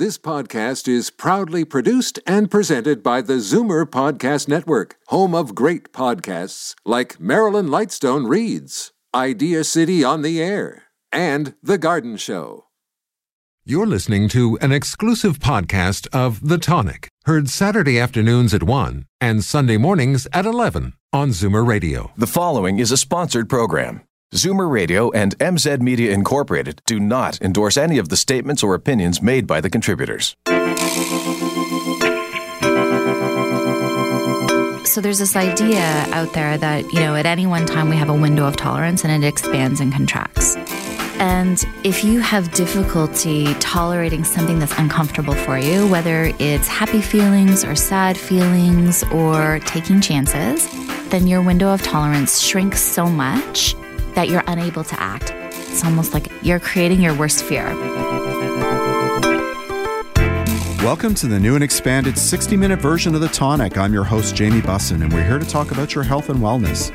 This podcast is proudly produced and presented by the Zoomer Podcast Network, home of great podcasts like Marilyn Lightstone Reads, Idea City on the Air, and The Garden Show. You're listening to an exclusive podcast of The Tonic, heard Saturday afternoons at 1 and Sunday mornings at 11 on Zoomer Radio. The following is a sponsored program. Zoomer Radio and MZ Media Incorporated do not endorse any of the statements or opinions made by the contributors. So there's this idea out there that, you know, at any one time we have a window of tolerance and it expands and contracts. And if you have difficulty tolerating something that's uncomfortable for you, whether it's happy feelings or sad feelings or taking chances, then your window of tolerance shrinks so much that you're unable to act. It's almost like you're creating your worst fear. Welcome to the new and expanded 60 minute version of The Tonic. I'm your host, Jamie Bussin, and we're here to talk about your health and wellness.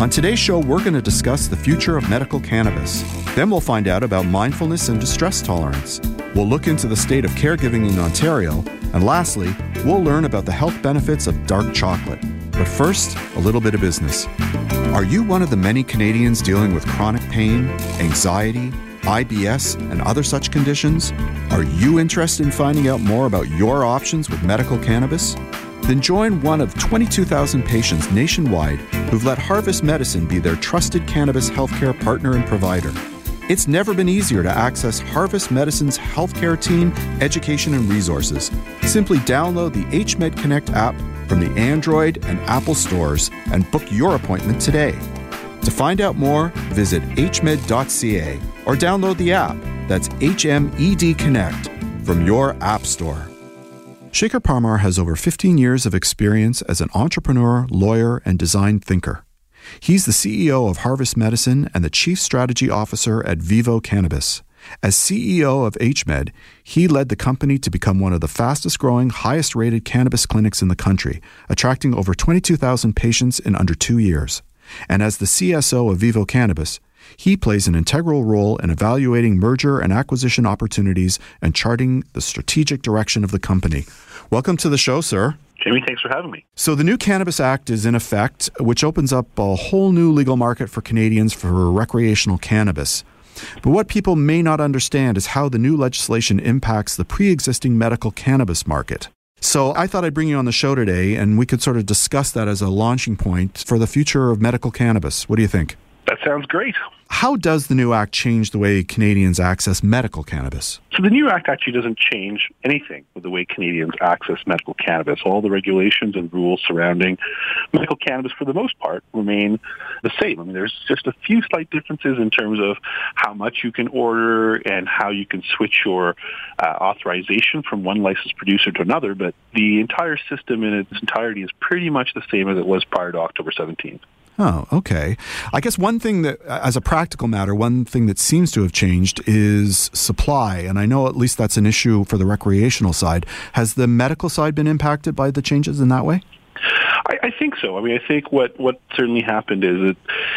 On today's show, we're going to discuss the future of medical cannabis. Then we'll find out about mindfulness and distress tolerance. We'll look into the state of caregiving in Ontario. And lastly, we'll learn about the health benefits of dark chocolate. But first, a little bit of business. Are you one of the many Canadians dealing with chronic pain, anxiety, IBS, and other such conditions? Are you interested in finding out more about your options with medical cannabis? Then join one of 22,000 patients nationwide who've let Harvest Medicine be their trusted cannabis healthcare partner and provider. It's never been easier to access Harvest Medicine's healthcare team, education, and resources. Simply download the HMed Connect app from the Android and Apple stores and book your appointment today. To find out more, visit hmed.ca or download the app. That's HMED Connect from your App Store. Shaker Parmar has over 15 years of experience as an entrepreneur, lawyer, and design thinker. He's the CEO of Harvest Medicine and the Chief Strategy Officer at Vivo Cannabis. As CEO of HMed, he led the company to become one of the fastest growing, highest rated cannabis clinics in the country, attracting over 22,000 patients in under two years. And as the CSO of Vivo Cannabis, he plays an integral role in evaluating merger and acquisition opportunities and charting the strategic direction of the company. Welcome to the show, sir. Jamie, thanks for having me. So, the new Cannabis Act is in effect, which opens up a whole new legal market for Canadians for recreational cannabis. But what people may not understand is how the new legislation impacts the pre existing medical cannabis market. So, I thought I'd bring you on the show today and we could sort of discuss that as a launching point for the future of medical cannabis. What do you think? That sounds great. How does the new act change the way Canadians access medical cannabis? So the new act actually doesn't change anything with the way Canadians access medical cannabis. All the regulations and rules surrounding medical cannabis, for the most part, remain the same. I mean, there's just a few slight differences in terms of how much you can order and how you can switch your uh, authorization from one licensed producer to another, but the entire system in its entirety is pretty much the same as it was prior to October 17th. Oh, okay. I guess one thing that, as a practical matter, one thing that seems to have changed is supply. And I know at least that's an issue for the recreational side. Has the medical side been impacted by the changes in that way? I, I think so. I mean, I think what what certainly happened is that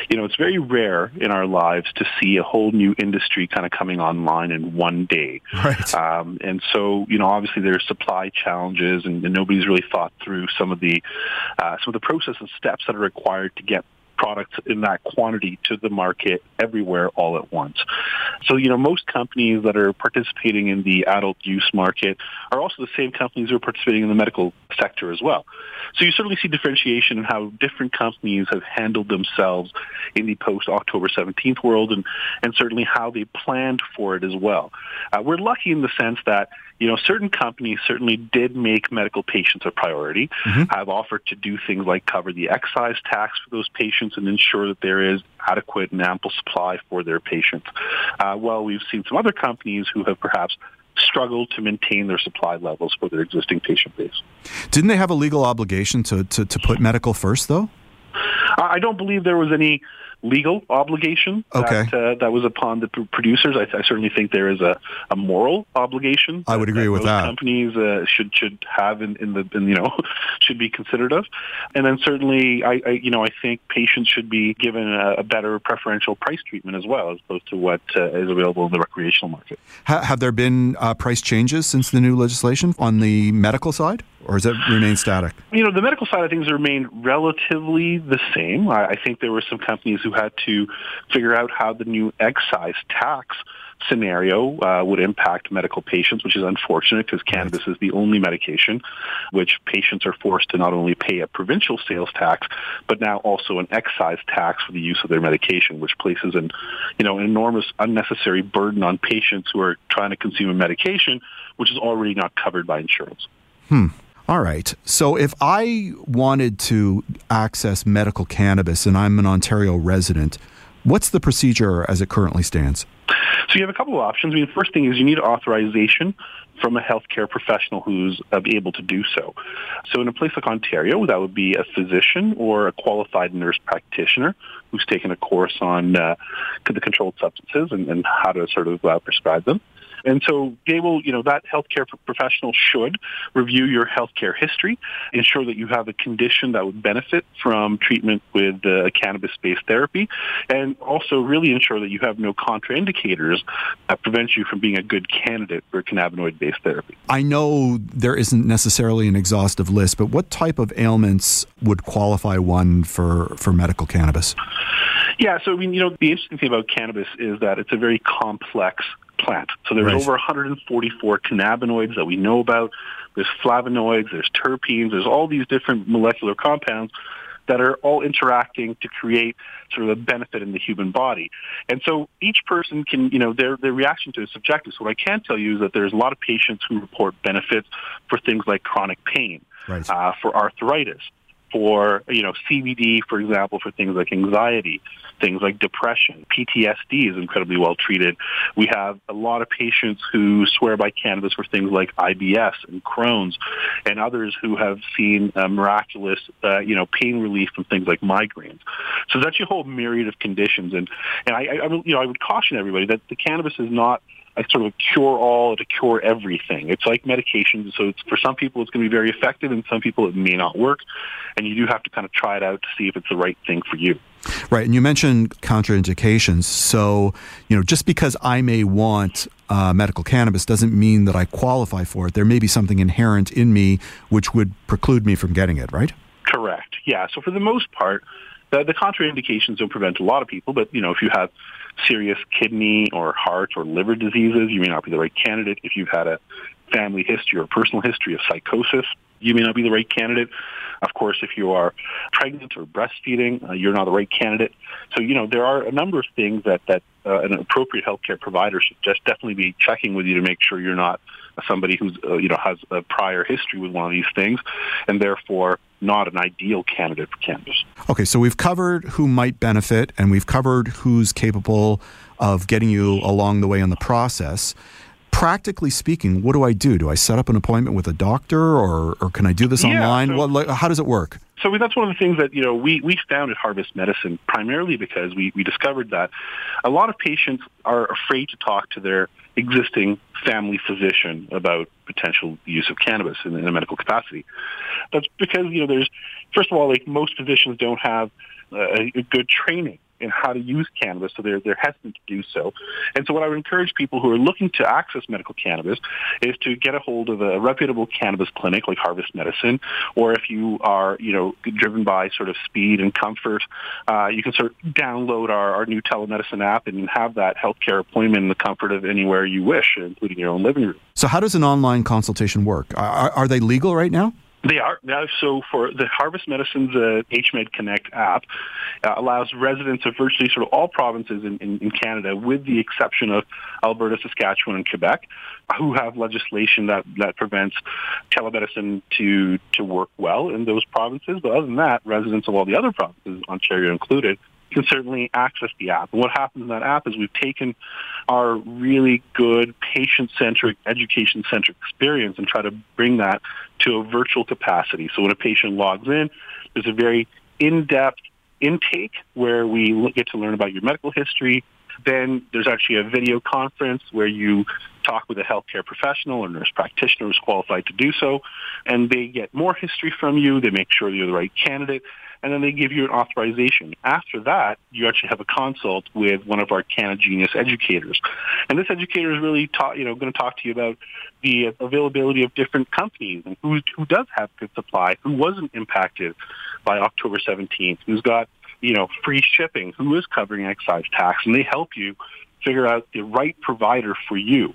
you know it's very rare in our lives to see a whole new industry kind of coming online in one day. Right. Um, and so you know, obviously there's supply challenges, and, and nobody's really thought through some of the uh, some of the process and steps that are required to get products in that quantity to the market everywhere all at once. So, you know, most companies that are participating in the adult use market are also the same companies who are participating in the medical sector as well. So you certainly see differentiation in how different companies have handled themselves in the post-October 17th world and, and certainly how they planned for it as well. Uh, we're lucky in the sense that you know, certain companies certainly did make medical patients a priority, mm-hmm. have offered to do things like cover the excise tax for those patients and ensure that there is adequate and ample supply for their patients. Uh, well, we've seen some other companies who have perhaps struggled to maintain their supply levels for their existing patient base. Didn't they have a legal obligation to, to, to put medical first, though? I don't believe there was any legal obligation okay. that, uh, that was upon the producers. I, I, certainly think there is a, a moral obligation. I would agree that with that. Companies uh, should should have in, in the in, you know should be considered of, and then certainly I, I you know I think patients should be given a, a, better preferential price treatment as well as opposed to what uh, is available in the recreational market. Ha- have there been uh, price changes since the new legislation on the medical side? Or has that remained static? You know, the medical side of things remained relatively the same. I, I think there were some companies who had to figure out how the new excise tax scenario uh, would impact medical patients, which is unfortunate because cannabis is the only medication which patients are forced to not only pay a provincial sales tax, but now also an excise tax for the use of their medication, which places an, you know, an enormous unnecessary burden on patients who are trying to consume a medication which is already not covered by insurance. Hmm. All right. So if I wanted to access medical cannabis and I'm an Ontario resident, what's the procedure as it currently stands? So you have a couple of options. I mean, the first thing is you need authorization from a healthcare professional who's able to do so. So in a place like Ontario, that would be a physician or a qualified nurse practitioner who's taken a course on uh, the controlled substances and, and how to sort of uh, prescribe them. And so they will, you know, that healthcare professional should review your healthcare history, ensure that you have a condition that would benefit from treatment with uh, cannabis-based therapy, and also really ensure that you have no contraindicators that prevent you from being a good candidate for cannabinoid-based therapy. I know there isn't necessarily an exhaustive list, but what type of ailments would qualify one for, for medical cannabis? Yeah, so I mean, you know, the interesting thing about cannabis is that it's a very complex plant. So there's right. over 144 cannabinoids that we know about. There's flavonoids, there's terpenes, there's all these different molecular compounds that are all interacting to create sort of a benefit in the human body. And so each person can, you know, their, their reaction to it is subjective. So what I can tell you is that there's a lot of patients who report benefits for things like chronic pain, right. uh, for arthritis, for, you know, CBD, for example, for things like anxiety, things like depression. PTSD is incredibly well treated. We have a lot of patients who swear by cannabis for things like IBS and Crohn's and others who have seen uh, miraculous, uh, you know, pain relief from things like migraines. So that's a whole myriad of conditions. And, and I, I, you know, I would caution everybody that the cannabis is not a sort of cure all to cure everything. It's like medication. So it's, for some people, it's going to be very effective, and some people, it may not work. And you do have to kind of try it out to see if it's the right thing for you. Right. And you mentioned contraindications. So, you know, just because I may want uh, medical cannabis doesn't mean that I qualify for it. There may be something inherent in me which would preclude me from getting it, right? Correct. Yeah. So for the most part, the, the contraindications don't prevent a lot of people, but, you know, if you have serious kidney or heart or liver diseases, you may not be the right candidate. If you've had a family history or personal history of psychosis, you may not be the right candidate. Of course, if you are pregnant or breastfeeding, uh, you're not the right candidate. So, you know, there are a number of things that, that uh, an appropriate healthcare provider should just definitely be checking with you to make sure you're not somebody who's, uh, you know, has a prior history with one of these things and therefore not an ideal candidate for cannabis. Okay, so we've covered who might benefit and we've covered who's capable of getting you along the way in the process practically speaking, what do I do? Do I set up an appointment with a doctor, or, or can I do this yeah, online? So, what, how does it work? So that's one of the things that you know we we found at Harvest Medicine primarily because we we discovered that a lot of patients are afraid to talk to their existing family physician about potential use of cannabis in, in a medical capacity. That's because you know there's first of all like most physicians don't have uh, a good training in how to use cannabis, so they're, they're hesitant to do so. And so what I would encourage people who are looking to access medical cannabis is to get a hold of a reputable cannabis clinic like Harvest Medicine, or if you are, you know, driven by sort of speed and comfort, uh, you can sort of download our, our new telemedicine app and have that healthcare appointment in the comfort of anywhere you wish, including your own living room. So how does an online consultation work? Are, are they legal right now? They are now. So for the Harvest Medicine's uh, HMed Connect app uh, allows residents of virtually sort of all provinces in, in, in, Canada, with the exception of Alberta, Saskatchewan, and Quebec, who have legislation that, that prevents telemedicine to to work well in those provinces. But other than that, residents of all the other provinces, Ontario included, can certainly access the app. And what happens in that app is we've taken our really good patient-centric, education-centric experience and try to bring that to a virtual capacity. So when a patient logs in, there's a very in-depth intake where we get to learn about your medical history. Then there's actually a video conference where you talk with a healthcare professional or nurse practitioner who's qualified to do so, and they get more history from you. They make sure you're the right candidate, and then they give you an authorization. After that, you actually have a consult with one of our Canada Genius educators, and this educator is really you know going to talk to you about the availability of different companies and who who does have good supply, who wasn't impacted by October 17th, who's got you know free shipping, who is covering excise tax, and they help you figure out the right provider for you.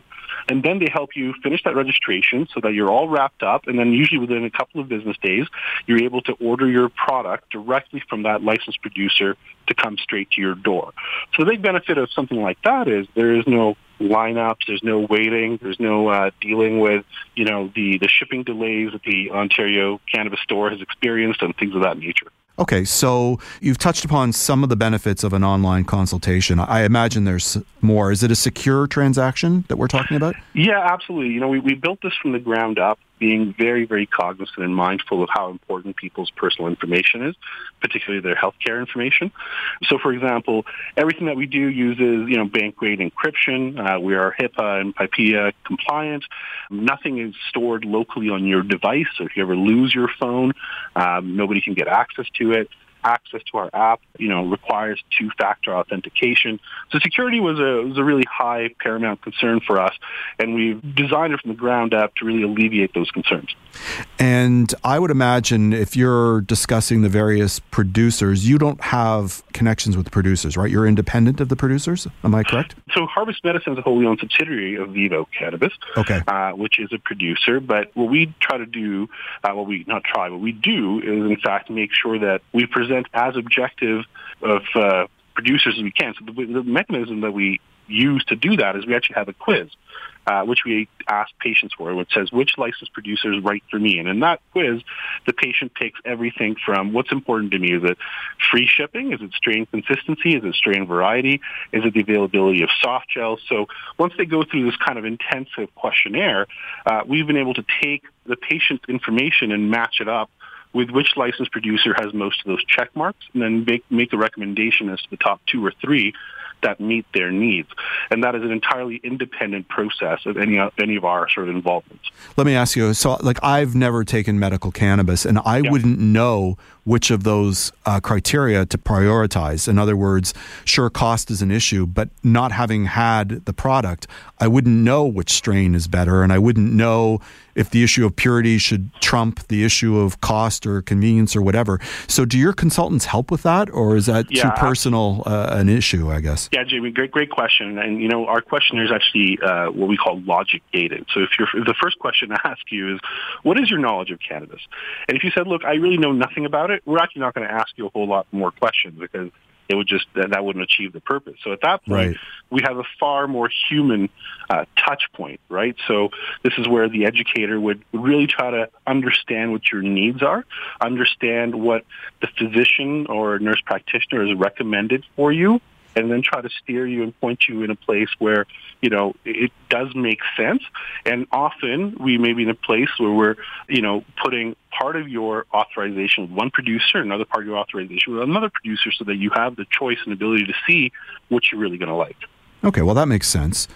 And then they help you finish that registration so that you're all wrapped up. And then usually within a couple of business days, you're able to order your product directly from that licensed producer to come straight to your door. So the big benefit of something like that is there is no lineups, there's no waiting, there's no uh, dealing with, you know, the, the shipping delays that the Ontario Cannabis Store has experienced and things of that nature. Okay, so you've touched upon some of the benefits of an online consultation. I imagine there's more. Is it a secure transaction that we're talking about? Yeah, absolutely. You know, we, we built this from the ground up being very, very cognizant and mindful of how important people's personal information is, particularly their healthcare information. So, for example, everything that we do uses, you know, bank grade encryption. Uh, we are HIPAA and PIPEDA compliant. Nothing is stored locally on your device. So if you ever lose your phone, um, nobody can get access to it access to our app, you know, requires two-factor authentication. So security was a was a really high paramount concern for us, and we've designed it from the ground up to really alleviate those concerns. And I would imagine if you're discussing the various producers, you don't have connections with the producers, right? You're independent of the producers. Am I correct? So Harvest Medicine is a wholly owned subsidiary of Vivo Cannabis, okay. Uh, which is a producer. But what we try to do, uh, what we not try, what we do is in fact make sure that we present as objective of uh, producers as we can. So the, the mechanism that we use to do that is we actually have a quiz uh, which we ask patients for, which says which licensed producer is right for me. And in that quiz, the patient takes everything from what's important to me. Is it free shipping? Is it strain consistency? Is it strain variety? Is it the availability of soft gels? So once they go through this kind of intensive questionnaire, uh, we've been able to take the patient's information and match it up with which licensed producer has most of those check marks, and then make, make a recommendation as to the top two or three that meet their needs. And that is an entirely independent process of any any of our sort of involvements. Let me ask you so like I've never taken medical cannabis and I yeah. wouldn't know which of those uh, criteria to prioritize. In other words, sure, cost is an issue, but not having had the product, I wouldn't know which strain is better, and I wouldn't know if the issue of purity should trump the issue of cost or convenience or whatever. So, do your consultants help with that, or is that yeah, too personal uh, an issue? I guess. Yeah, Jamie, great, great question. And you know, our questionnaire is actually uh, what we call logic gated. So, if you're if the first question to ask you is, "What is your knowledge of cannabis?" and if you said, "Look, I really know nothing about it," it, we're actually not going to ask you a whole lot more questions because it would just that wouldn't achieve the purpose. So at that point, right. we have a far more human uh, touch point, right? So this is where the educator would really try to understand what your needs are, understand what the physician or nurse practitioner has recommended for you, and then try to steer you and point you in a place where, you know, it does make sense. And often we may be in a place where we're, you know, putting part of your authorization with one producer, another part of your authorization with another producer so that you have the choice and ability to see what you're really going to like. Okay, well, that makes sense.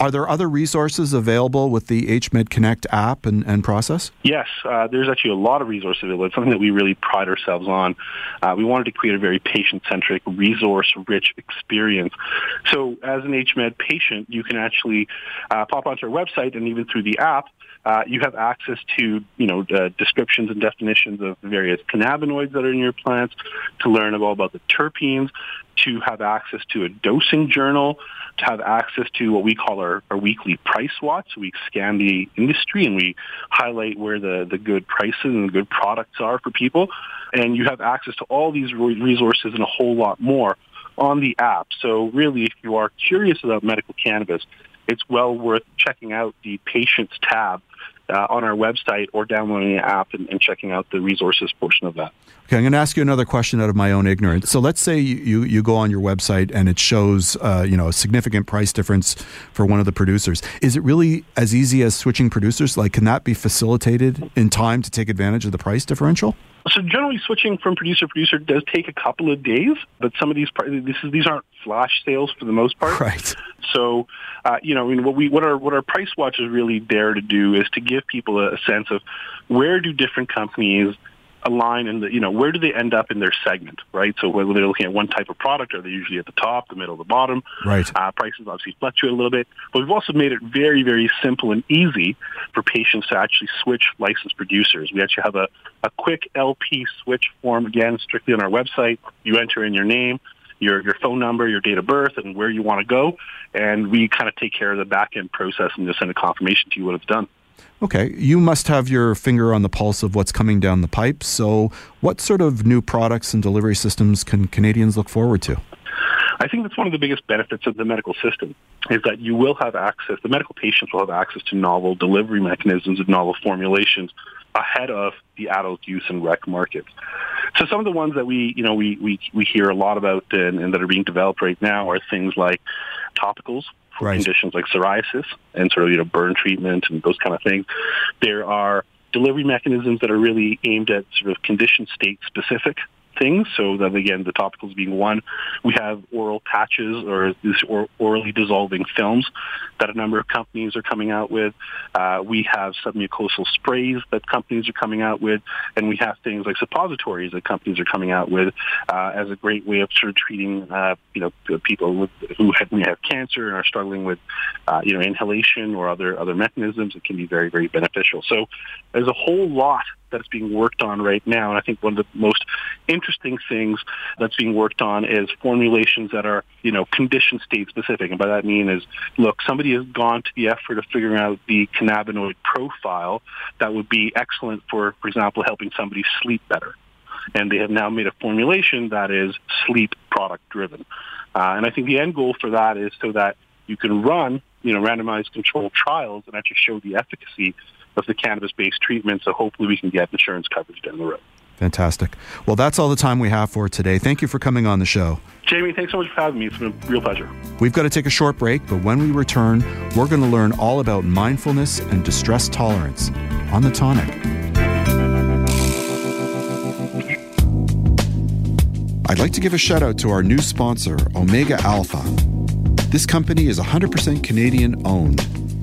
Are there other resources available with the HMed Connect app and, and process? Yes, uh, there's actually a lot of resources available. It's something that we really pride ourselves on. Uh, we wanted to create a very patient-centric, resource-rich experience. So as an HMed patient, you can actually uh, pop onto our website and even through the app, uh, you have access to, you know, uh, descriptions and definitions of various cannabinoids that are in your plants, to learn all about the terpenes, to have access to a dosing journal, to have access to what we call our, our weekly price watch. So we scan the industry and we highlight where the, the good prices and the good products are for people. And you have access to all these resources and a whole lot more on the app. So really, if you are curious about medical cannabis, it's well worth checking out the Patients tab uh, on our website or downloading the app and, and, checking out the resources portion of that. Okay, I'm going to ask you another question out of my own ignorance. So let's say you, you go on your website and it shows uh, you know a significant price difference for one of the producers. Is it really as easy as switching producers? Like, can that be facilitated in time to take advantage of the price differential? So generally, switching from producer to producer does take a couple of days, but some of these this is, these aren't flash sales for the most part. Right. So, uh, you know, I mean, what we what our what our price watches really dare to do is to give people a, a sense of where do different companies align in the, you know, where do they end up in their segment, right? So whether they're looking at one type of product, are they usually at the top, the middle, the bottom? Right. Uh, prices obviously fluctuate a little bit, but we've also made it very, very simple and easy for patients to actually switch licensed producers. We actually have a, a quick LP switch form, again, strictly on our website. You enter in your name, your, your phone number, your date of birth, and where you want to go, and we kind of take care of the back end process and just send a confirmation to you when it's done. Okay, you must have your finger on the pulse of what's coming down the pipe. So, what sort of new products and delivery systems can Canadians look forward to? I think that's one of the biggest benefits of the medical system is that you will have access, the medical patients will have access to novel delivery mechanisms and novel formulations ahead of the adult use and rec market. So some of the ones that we, you know, we, we, we hear a lot about and, and that are being developed right now are things like topicals, for right. conditions like psoriasis and sort of you know burn treatment and those kind of things. There are delivery mechanisms that are really aimed at sort of condition state specific things. So that again, the topicals being one, we have oral patches or these or, orally dissolving films that a number of companies are coming out with. Uh, we have submucosal sprays that companies are coming out with, and we have things like suppositories that companies are coming out with uh, as a great way of sort of treating, uh, you know, people with, who have, have cancer and are struggling with, uh, you know, inhalation or other other mechanisms. It can be very very beneficial. So there's a whole lot that's being worked on right now. And I think one of the most interesting things that's being worked on is formulations that are, you know, condition state specific. And by that I mean is, look, somebody has gone to the effort of figuring out the cannabinoid profile that would be excellent for, for example, helping somebody sleep better. And they have now made a formulation that is sleep product driven. Uh, and I think the end goal for that is so that you can run, you know, randomized controlled trials and actually show the efficacy of the cannabis-based treatment. So hopefully we can get insurance coverage down the road. Fantastic. Well, that's all the time we have for today. Thank you for coming on the show. Jamie, thanks so much for having me. It's been a real pleasure. We've got to take a short break, but when we return, we're going to learn all about mindfulness and distress tolerance on the tonic. I'd like to give a shout out to our new sponsor, Omega Alpha. This company is 100% Canadian owned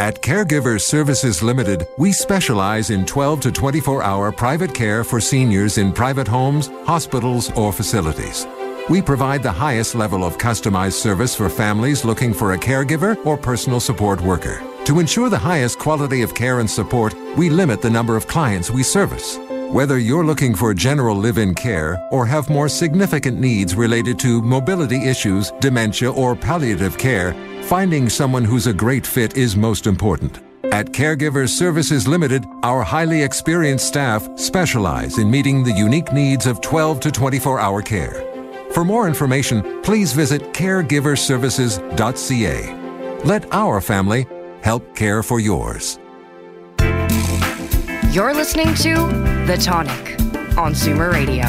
At Caregivers Services Limited, we specialize in 12 to 24 hour private care for seniors in private homes, hospitals, or facilities. We provide the highest level of customized service for families looking for a caregiver or personal support worker. To ensure the highest quality of care and support, we limit the number of clients we service. Whether you're looking for general live in care or have more significant needs related to mobility issues, dementia, or palliative care, finding someone who's a great fit is most important. At Caregivers Services Limited, our highly experienced staff specialize in meeting the unique needs of 12 to 24 hour care. For more information, please visit caregiverservices.ca. Let our family help care for yours. You're listening to The Tonic on Zoomer Radio.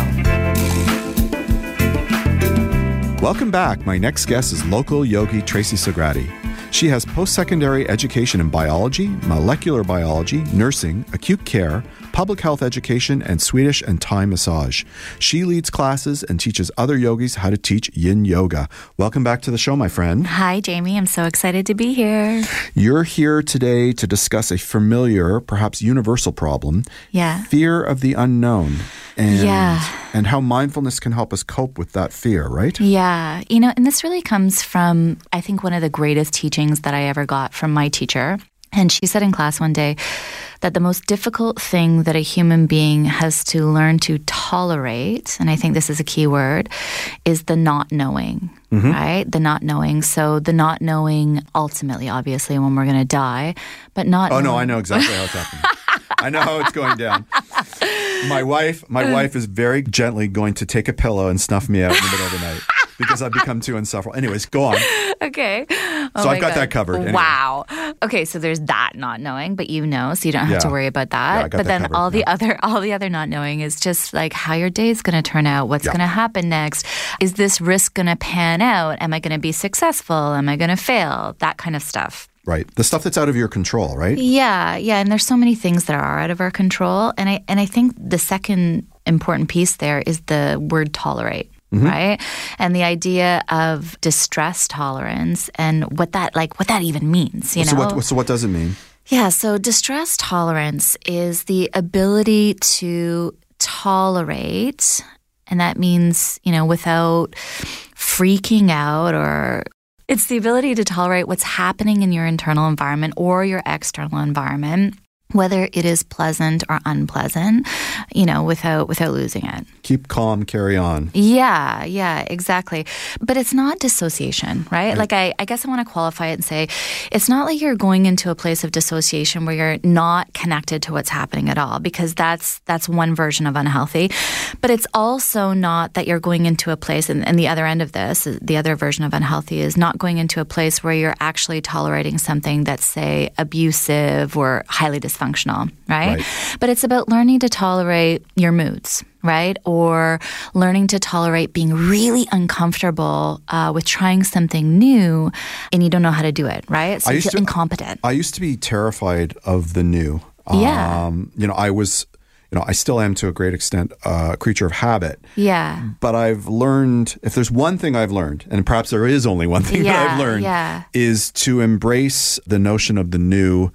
Welcome back. My next guest is local yogi Tracy Sagrati. She has post secondary education in biology, molecular biology, nursing, acute care, public health education, and Swedish and Thai massage. She leads classes and teaches other yogis how to teach yin yoga. Welcome back to the show, my friend. Hi, Jamie. I'm so excited to be here. You're here today to discuss a familiar, perhaps universal problem. Yeah. Fear of the unknown. And, yeah. And how mindfulness can help us cope with that fear, right? Yeah. You know, and this really comes from, I think, one of the greatest teachings that I ever got from my teacher. And she said in class one day that the most difficult thing that a human being has to learn to tolerate, and I think this is a key word, is the not knowing, mm-hmm. right? The not knowing. So the not knowing ultimately, obviously, when we're going to die, but not. Oh, knowing- no, I know exactly how it's happening. I know how it's going down. my wife, my mm. wife is very gently going to take a pillow and snuff me out in the middle of the night because I've become too insufferable. Anyways, go on. okay. Oh So I've got that covered, anyway. Wow. Okay, so there's that not knowing, but you know, so you don't have to worry about Yeah, that. Got but that then covered, all the other all the other not knowing is just like how your day is going to turn out, what's Yeah. going to happen next. Is this risk going to pan out? Am I going to be successful? Am I going to fail? That kind of stuff. Right. The stuff that's out of your control, right? Yeah, yeah, and there's so many things that are out of our control, and I and I think the second important piece there is the word tolerate. Mm-hmm. Right. And the idea of distress tolerance and what that like what that even means, you so know. what so what does it mean? Yeah, so distress tolerance is the ability to tolerate, and that means, you know, without freaking out or it's the ability to tolerate what's happening in your internal environment or your external environment, whether it is pleasant or unpleasant, you know, without without losing it. Keep calm, carry on. Yeah, yeah, exactly. But it's not dissociation, right? Like, I, I guess I want to qualify it and say it's not like you're going into a place of dissociation where you're not connected to what's happening at all, because that's that's one version of unhealthy. But it's also not that you're going into a place, and, and the other end of this, the other version of unhealthy is not going into a place where you're actually tolerating something that's, say, abusive or highly dysfunctional, right? Right. But it's about learning to tolerate your moods, right? Or learning to tolerate being really uncomfortable uh, with trying something new and you don't know how to do it, right? So I you feel to- incompetent. I used to be terrified of the new. Yeah. Um, you know, I was, you know, I still am to a great extent uh, a creature of habit. yeah. But I've learned, if there's one thing I've learned, and perhaps there is only one thing that I've learned, yeah. is to embrace the notion of the new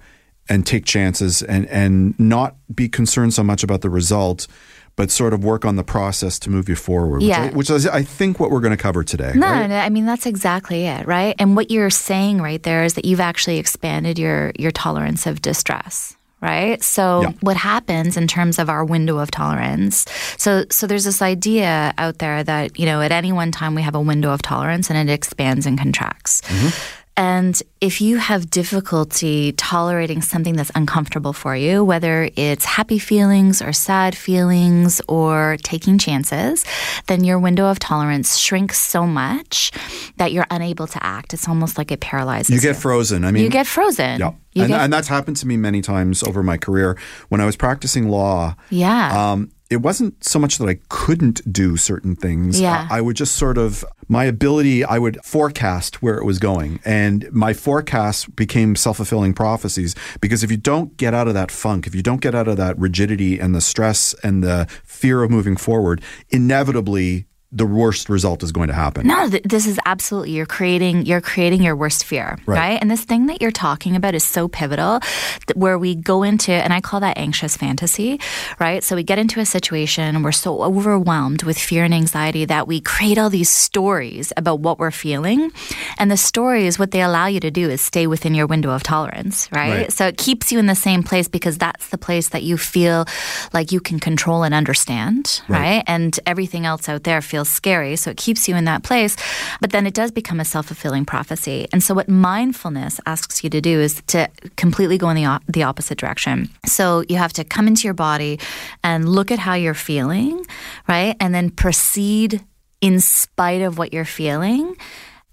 and take chances and, and not be concerned so much about the result, but sort of work on the process to move you forward. Which, Yeah. I, which is, I think, what we're going to cover today. No, right? no, I mean that's exactly it, right? And what you're saying right there is that you've actually expanded your your tolerance of distress. Right. So Yeah. what happens in terms of our window of tolerance? So so there's this idea out there that, you know, at any one time we have a window of tolerance and it expands and contracts. Mm-hmm. And if you have difficulty tolerating something that's uncomfortable for you, whether it's happy feelings or sad feelings or taking chances, then your window of tolerance shrinks so much that you're unable to act. It's almost like it paralyzes You get frozen. I mean, you get frozen. Yeah. You And, get- and that's happened to me many times over my career. When I was practicing law, yeah. um, it wasn't so much that I couldn't do certain things. Yeah. I, I would just sort of, my ability, I would forecast where it was going. And my forecasts became self fulfilling prophecies because if you don't get out of that funk, if you don't get out of that rigidity and the stress and the fear of moving forward, inevitably the worst result is going to happen. No, th- this is absolutely you're creating you're creating your worst fear, Right. right. And this thing that you're talking about is so pivotal, that where we go into, and I call that anxious fantasy, right? So we get into a situation, we're so overwhelmed with fear and anxiety that we create all these stories about what we're feeling, and the stories, what they allow you to do is stay within your window of tolerance, right? Right. So it keeps you in the same place because that's the place that you feel like you can control and understand, Right. right? And everything else out there feels scary. So it keeps you in that place. But then it does become a self fulfilling prophecy. And so what mindfulness asks you to do is to completely go in the, op- the opposite direction. So you have to come into your body and look at how you're feeling, right? And then proceed in spite of what you're feeling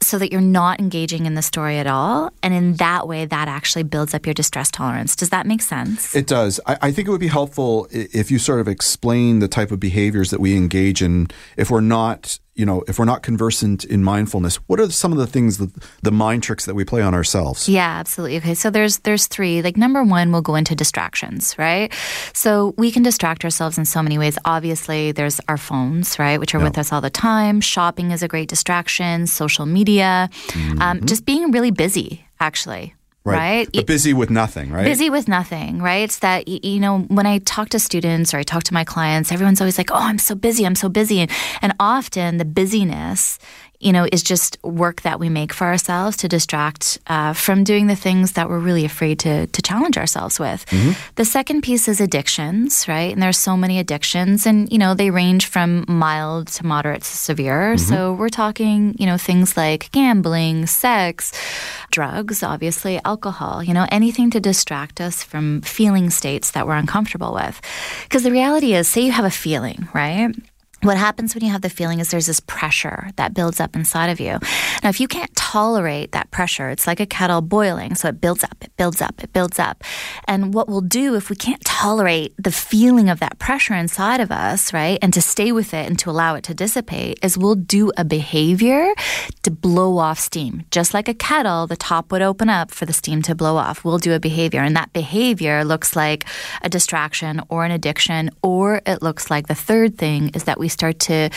so that you're not engaging in the story at all. And in that way, that actually builds up your distress tolerance. Does that make sense? It does. I, I think it would be helpful if you sort of explain the type of behaviors that we engage in if we're not, you know, if we're not conversant in mindfulness. What are some of the things, that, the mind tricks that we play on ourselves? Yeah, absolutely. Okay, so there's there's three. Like number one, we'll go into distractions, right? So we can distract ourselves in so many ways. Obviously, there's our phones, right, which are with us all the time. Shopping is a great distraction. Social media, um, just being really busy, actually. Right. But busy with nothing, right? Busy with nothing, right? It's that, you know, when I talk to students or I talk to my clients, everyone's always like, oh, I'm so busy, I'm so busy. And, and often the busyness you know, is just work that we make for ourselves to distract uh, from doing the things that we're really afraid to to challenge ourselves with. The second piece is addictions, right? And there's so many addictions, and you know, they range from mild to moderate to severe. So we're talking, you know, things like gambling, sex, drugs, obviously, alcohol. You know, anything to distract us from feeling states that we're uncomfortable with. Because the reality is, say you have a feeling, right? What happens when you have the feeling is there's this pressure that builds up inside of you. Now, if you can't tolerate that pressure, it's like a kettle boiling. So it builds up, it builds up, it builds up. And what we'll do if we can't tolerate the feeling of that pressure inside of us, right, and to stay with it and to allow it to dissipate, is we'll do a behavior to blow off steam. Just like a kettle, the top would open up for the steam to blow off. We'll do a behavior. And that behavior looks like a distraction or an addiction, or it looks like the third thing is that we start to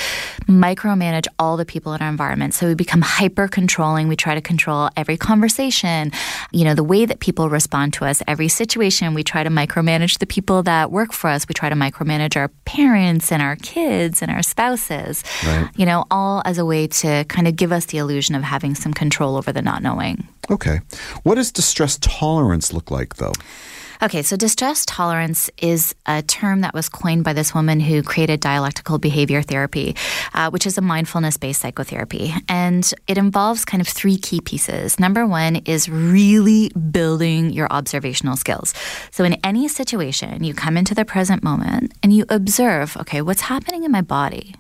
micromanage all the people in our environment. So we become hyper controlling. We try to control every conversation, you know, the way that people respond to us, every situation. We try to micromanage the people that work for us. We try to micromanage our parents and our kids and our spouses, Right. you know, all as a way to kind of give us the illusion of having some control over the not knowing. Okay. What does distress tolerance look like, though? Okay, so distress tolerance is a term that was coined by this woman who created dialectical behavior therapy, uh, which is a mindfulness based psychotherapy. And it involves kind of three key pieces. Number one is really building your observational skills. So, in any situation, you come into the present moment and you observe okay, what's happening in my body?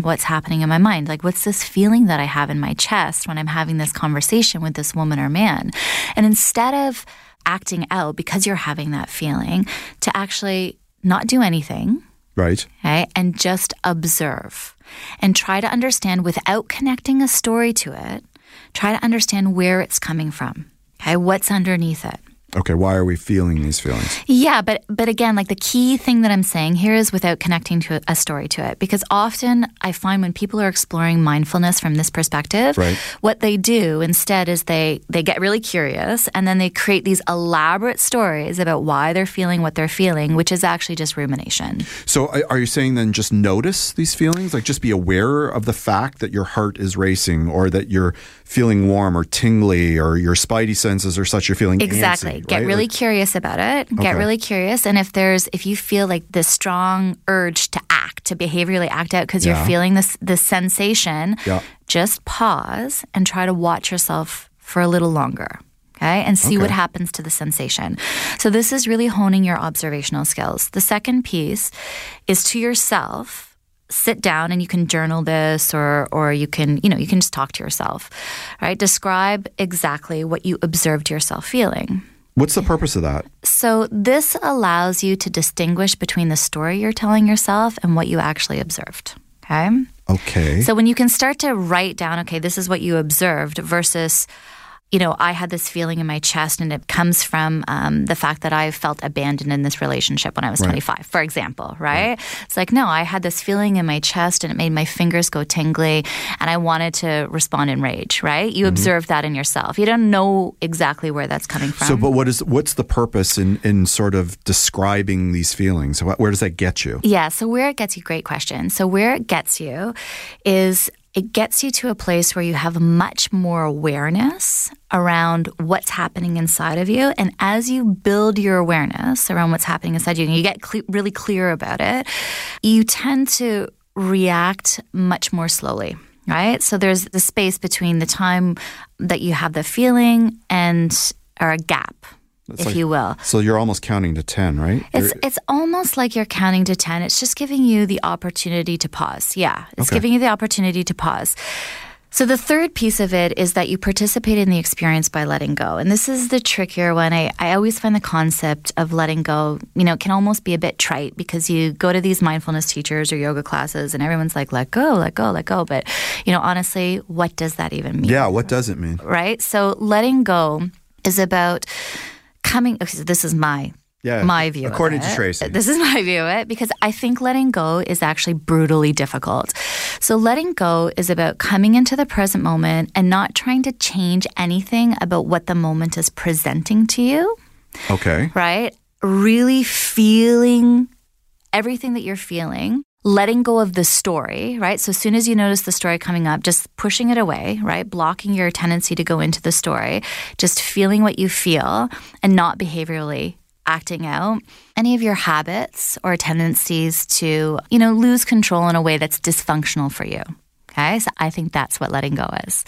What's happening in my mind? Like, what's this feeling that I have in my chest when I'm having this conversation with this woman or man? And instead of acting out because you're having that feeling, to actually not do anything, Right. okay, and just observe and try to understand without connecting a story to it, try to understand where it's coming from, okay, what's underneath it. Okay. Why are we feeling these feelings? Yeah, but but again, like the key thing that I'm saying here is without connecting to a story to it, because often I find when people are exploring mindfulness from this perspective, Right. what they do instead is they they get really curious and then they create these elaborate stories about why they're feeling what they're feeling, which is actually just rumination. So, are- you saying then just notice these feelings? Like, just be aware of the fact that your heart is racing, or that you're feeling warm or tingly, or your spidey senses are such you're feeling Exactly. antsy, Get right? really Like- curious about it. Get Okay. really curious. And if there's, if you feel like this strong urge to act, to behaviorally act out because Yeah. you're feeling this, this sensation, Yeah. just pause and try to watch yourself for a little longer. Okay. And see what happens to the sensation. So this is really honing your observational skills. The second piece is to yourself sit down and you can journal this or or you can you know you can just talk to yourself right describe exactly what you observed yourself feeling What's the purpose of that? so this allows you to distinguish between the story you're telling yourself and what you actually observed okay Okay. so when you can start to write down okay this is what you observed versus you know, I had this feeling in my chest, and it comes from um, the fact that I felt abandoned in this relationship when I was 25, for example, right? It's like, no, I had this feeling in my chest, and it made my fingers go tingly, and I wanted to respond in rage, right? You observe that in yourself. You don't know exactly where that's coming from. so, but what is what's the purpose in in sort of describing these feelings? Wh- Where does that get you? Yeah. So where it gets you, great question. So where it gets you is it gets you to a place where you have much more awareness around what's happening inside of you. And as you build your awareness around what's happening inside you and you get cle really clear about it, you tend to react much more slowly. Right. So there's the space between the time that you have the feeling and or a gap, if like- you will. So you're almost counting to ten, right? It's You're- it's almost like you're counting to 10. It's just giving you the opportunity to pause. Yeah. It's Okay. giving you the opportunity to pause. So the third piece of it is that you participate in the experience by letting go. And this is the trickier one. I, I always find the concept of letting go, you know, can almost be a bit trite because you go to these mindfulness teachers or yoga classes and everyone's like, let go, let go, let go. But, you know, honestly, what does that even mean? yeah. What does it mean? Right? So letting go is about coming okay, so this is my Yeah, my view. of according to. Tracy. This is my view of it because I think letting go is actually brutally difficult. So letting go is about coming into the present moment and not trying to change anything about what the moment is presenting to you, Okay. right? Really feeling everything that you're feeling letting go of the story, right? So as soon as you notice the story coming up, just pushing it away, right? Blocking your tendency to go into the story, just feeling what you feel and not behaviorally acting out any of your habits or tendencies to, you know, lose control in a way that's dysfunctional for you. Okay. So I think that's what letting go is.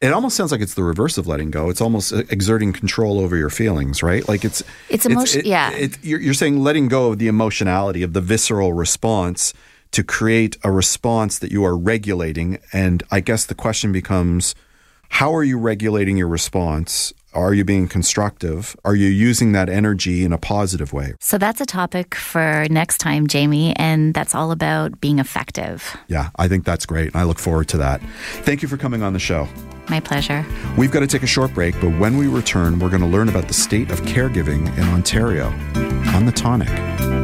It almost sounds like it's the reverse of letting go. It's almost uh, exerting control over your feelings, right? Like it's, it's emotion. It, yeah. It, you're, you're saying letting go of the emotionality, of the visceral response to create a response that you are regulating. And I guess the question becomes how are you regulating your response? Are you being constructive? Are you using that energy in a positive way? So that's a topic for next time, Jamie, and that's all about being effective. Yeah, I think that's great. And I look forward to that. Thank you for coming on the show. My pleasure. We've got to take a short break, but when we return, we're going to learn about the state of caregiving in Ontario on The Tonic.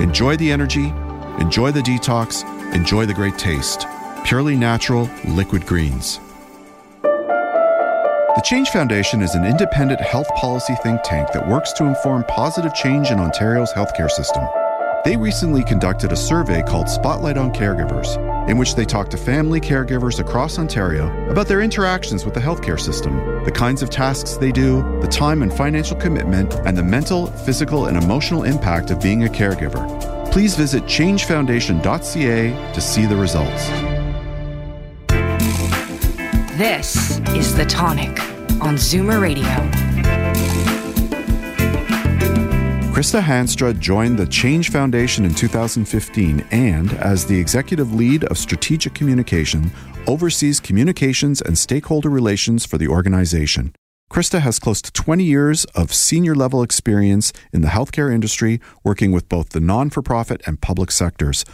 Enjoy the energy, enjoy the detox, enjoy the great taste. Purely natural liquid greens. The Change Foundation is an independent health policy think tank that works to inform positive change in Ontario's healthcare system. They recently conducted a survey called Spotlight on Caregivers, in which they talk to family caregivers across Ontario about their interactions with the healthcare system, the kinds of tasks they do, the time and financial commitment, and the mental, physical, and emotional impact of being a caregiver. Please visit changefoundation.ca to see the results. This is The Tonic on Zoomer Radio. Krista Hanstra joined the Change Foundation in 2015 and, as the executive lead of strategic communication, oversees communications and stakeholder relations for the organization. Krista has close to 20 years of senior level experience in the healthcare industry, working with both the non for profit and public sectors.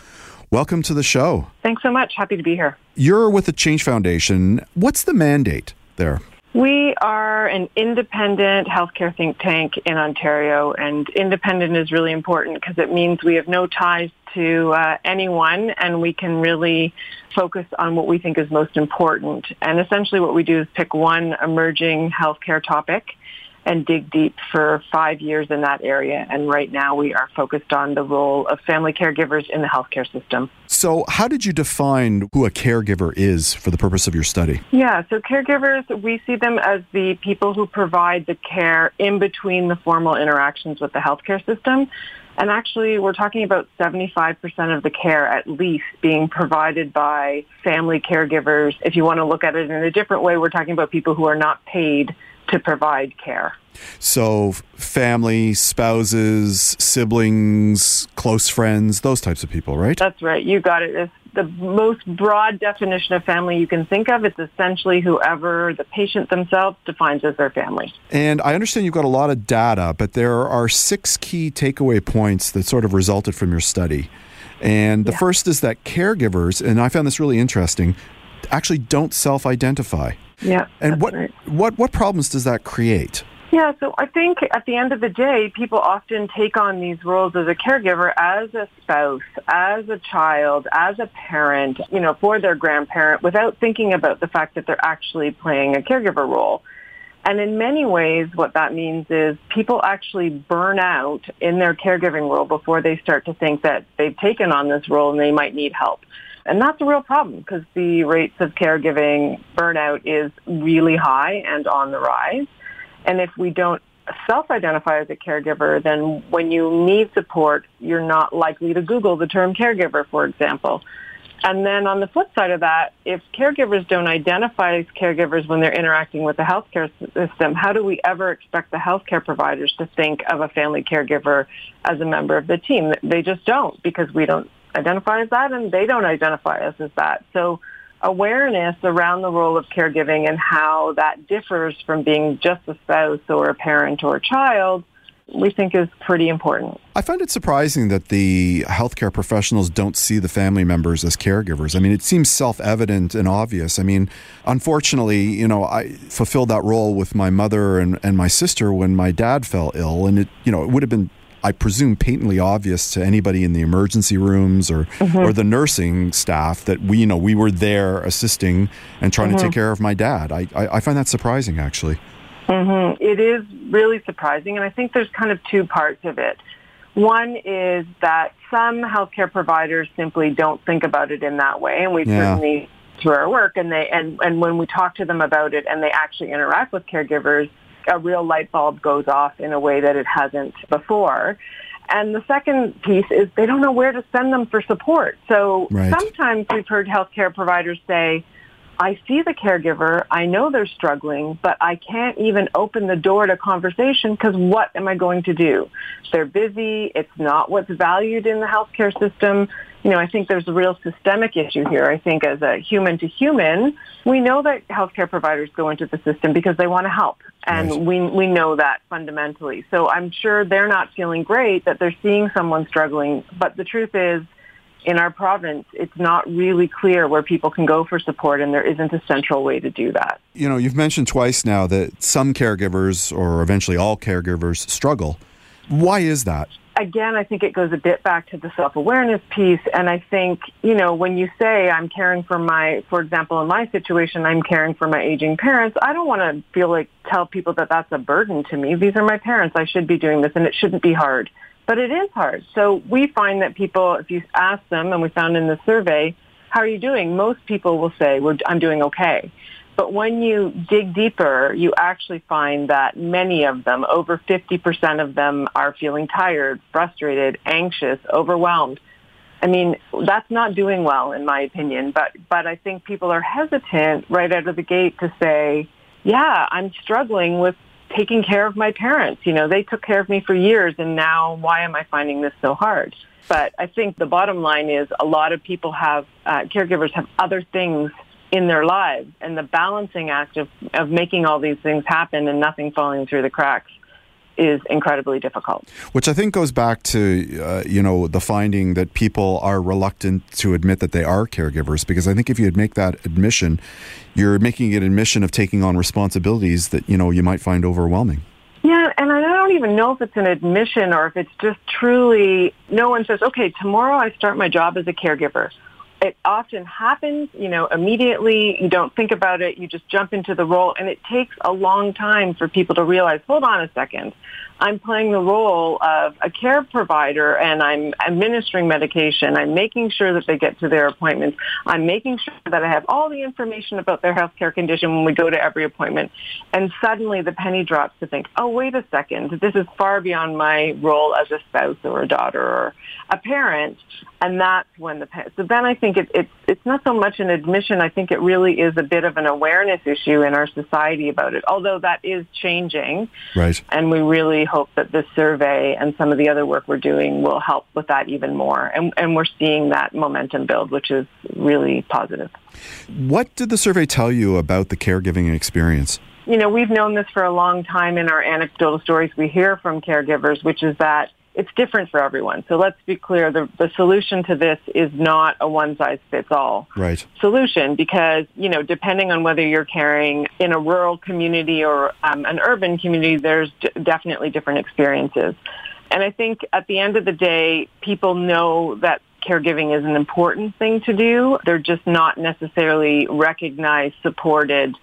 Welcome to the show. Thanks so much. Happy to be here. You're with the Change Foundation. What's the mandate there? We are an independent healthcare think tank in Ontario, and independent is really important because it means we have no ties to uh, anyone and we can really focus on what we think is most important. And essentially what we do is pick one emerging healthcare topic and dig deep for five years in that area. And right now we are focused on the role of family caregivers in the healthcare system. So, how did you define who a caregiver is for the purpose of your study? Yeah, so caregivers, we see them as the people who provide the care in between the formal interactions with the healthcare system. And actually, we're talking about 75% of the care at least being provided by family caregivers. If you want to look at it in a different way, we're talking about people who are not paid to provide care. So, family, spouses, siblings, close friends, those types of people, right? That's right. You got it. It's the most broad definition of family you can think of. It's essentially whoever the patient themselves defines as their family. And I understand you've got a lot of data, but there are six key takeaway points that sort of resulted from your study. And the yeah. first is that caregivers, and I found this really interesting, actually don't self identify. Yeah. And what, right. what what problems does that create? Yeah, so I think at the end of the day, people often take on these roles as a caregiver, as a spouse, as a child, as a parent, you know, for their grandparent without thinking about the fact that they're actually playing a caregiver role. And in many ways, what that means is people actually burn out in their caregiving role before they start to think that they've taken on this role and they might need help. And that's a real problem because the rates of caregiving burnout is really high and on the rise. And if we don't self-identify as a caregiver, then when you need support, you're not likely to Google the term caregiver, for example. And then on the flip side of that, if caregivers don't identify as caregivers when they're interacting with the healthcare system, how do we ever expect the healthcare providers to think of a family caregiver as a member of the team? They just don't because we don't identify as that and they don't identify us as that. So awareness around the role of caregiving and how that differs from being just a spouse or a parent or a child we think is pretty important. I find it surprising that the healthcare professionals don't see the family members as caregivers. I mean, it seems self evident and obvious. I mean, unfortunately, you know, I fulfilled that role with my mother and, and my sister when my dad fell ill, and it, you know, it would have been I presume patently obvious to anybody in the emergency rooms or mm-hmm. or the nursing staff that we you know we were there assisting and trying mm-hmm. to take care of my dad. I, I, I find that surprising actually. Mm-hmm. It is really surprising, and I think there's kind of two parts of it. One is that some healthcare providers simply don't think about it in that way, and we yeah. certainly through our work, and they and and when we talk to them about it, and they actually interact with caregivers, a real light bulb goes off in a way that it hasn't before. And the second piece is they don't know where to send them for support. So right. sometimes we've heard healthcare providers say, I see the caregiver. I know they're struggling, but I can't even open the door to conversation because what am I going to do? They're busy. It's not what's valued in the healthcare system. You know, I think there's a real systemic issue here. I think as a human to human, we know that healthcare providers go into the system because they want to help. And right. we, we know that fundamentally. So I'm sure they're not feeling great that they're seeing someone struggling. But the truth is, in our province, it's not really clear where people can go for support, and there isn't a central way to do that. You know, you've mentioned twice now that some caregivers, or eventually all caregivers, struggle. Why is that? Again, I think it goes a bit back to the self-awareness piece, and I think, you know, when you say I'm caring for my, for example, in my situation, I'm caring for my aging parents, I don't want to feel like tell people that that's a burden to me. These are my parents. I should be doing this, and it shouldn't be hard but it is hard. So we find that people, if you ask them, and we found in the survey, how are you doing? Most people will say, I'm doing okay. But when you dig deeper, you actually find that many of them, over 50% of them, are feeling tired, frustrated, anxious, overwhelmed. I mean, that's not doing well, in my opinion. But but I think people are hesitant right out of the gate to say, "Yeah, I'm struggling with taking care of my parents. You know, they took care of me for years and now why am I finding this so hard? But I think the bottom line is a lot of people have, uh, caregivers have other things in their lives and the balancing act of, of making all these things happen and nothing falling through the cracks is incredibly difficult. Which I think goes back to, uh, you know, the finding that people are reluctant to admit that they are caregivers. Because I think if you make that admission, you're making an admission of taking on responsibilities that, you know, you might find overwhelming. Yeah, and I don't even know if it's an admission or if it's just truly, no one says, okay, tomorrow I start my job as a caregiver it often happens, you know, immediately. You don't think about it. You just jump into the role. And it takes a long time for people to realize, hold on a second. I'm playing the role of a care provider and I'm administering medication. I'm making sure that they get to their appointments. I'm making sure that I have all the information about their healthcare condition when we go to every appointment. And suddenly the penny drops to think, oh, wait a second. This is far beyond my role as a spouse or a daughter or a parent. And that's when the, so then I think it, it's, it's not so much an admission. I think it really is a bit of an awareness issue in our society about it, although that is changing. Right. And we really hope that this survey and some of the other work we're doing will help with that even more. And, and we're seeing that momentum build, which is really positive. What did the survey tell you about the caregiving experience? You know, we've known this for a long time in our anecdotal stories we hear from caregivers, which is that it's different for everyone. So let's be clear, the, the solution to this is not a one-size-fits-all right. solution because, you know, depending on whether you're caring in a rural community or um, an urban community, there's d- definitely different experiences. And I think at the end of the day, people know that caregiving is an important thing to do. They're just not necessarily recognized, supported,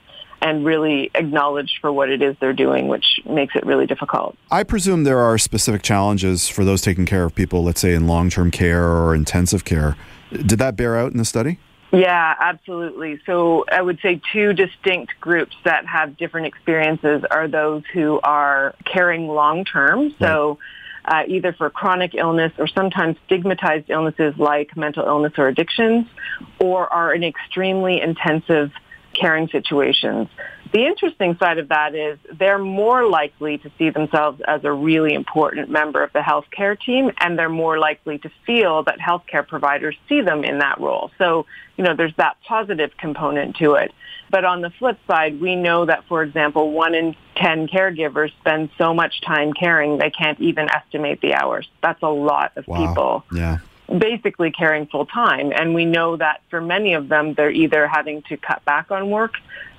and really acknowledged for what it is they're doing, which makes it really difficult. I presume there are specific challenges for those taking care of people, let's say in long term care or intensive care. Did that bear out in the study? Yeah, absolutely. So I would say two distinct groups that have different experiences are those who are caring long term. So uh, either for chronic illness or sometimes stigmatized illnesses like mental illness or addictions, or are in extremely intensive caring situations. The interesting side of that is they're more likely to see themselves as a really important member of the healthcare team and they're more likely to feel that healthcare providers see them in that role. So, you know, there's that positive component to it. But on the flip side, we know that, for example, one in 10 caregivers spend so much time caring they can't even estimate the hours. That's a lot of wow. people. Yeah basically caring full time. And we know that for many of them, they're either having to cut back on work,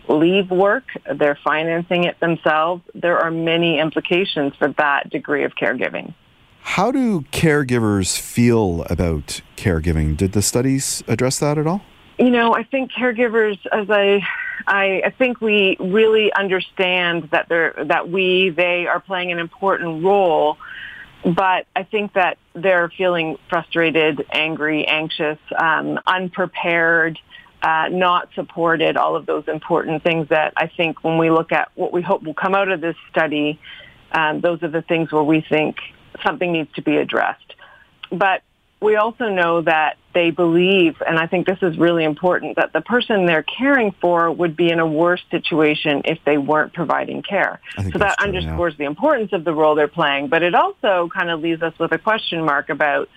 leave work, they're financing it themselves. There are many implications for that degree of caregiving. How do caregivers feel about caregiving? Did the studies address that at all? You know, I think caregivers, as I, I, I think we really understand that they're that we they are playing an important role but I think that they're feeling frustrated, angry, anxious, um, unprepared, uh, not supported, all of those important things that I think when we look at what we hope will come out of this study, um, those are the things where we think something needs to be addressed. But we also know that they believe, and I think this is really important, that the person they're caring for would be in a worse situation if they weren't providing care. So that true, underscores yeah. the importance of the role they're playing, but it also kind of leaves us with a question mark about,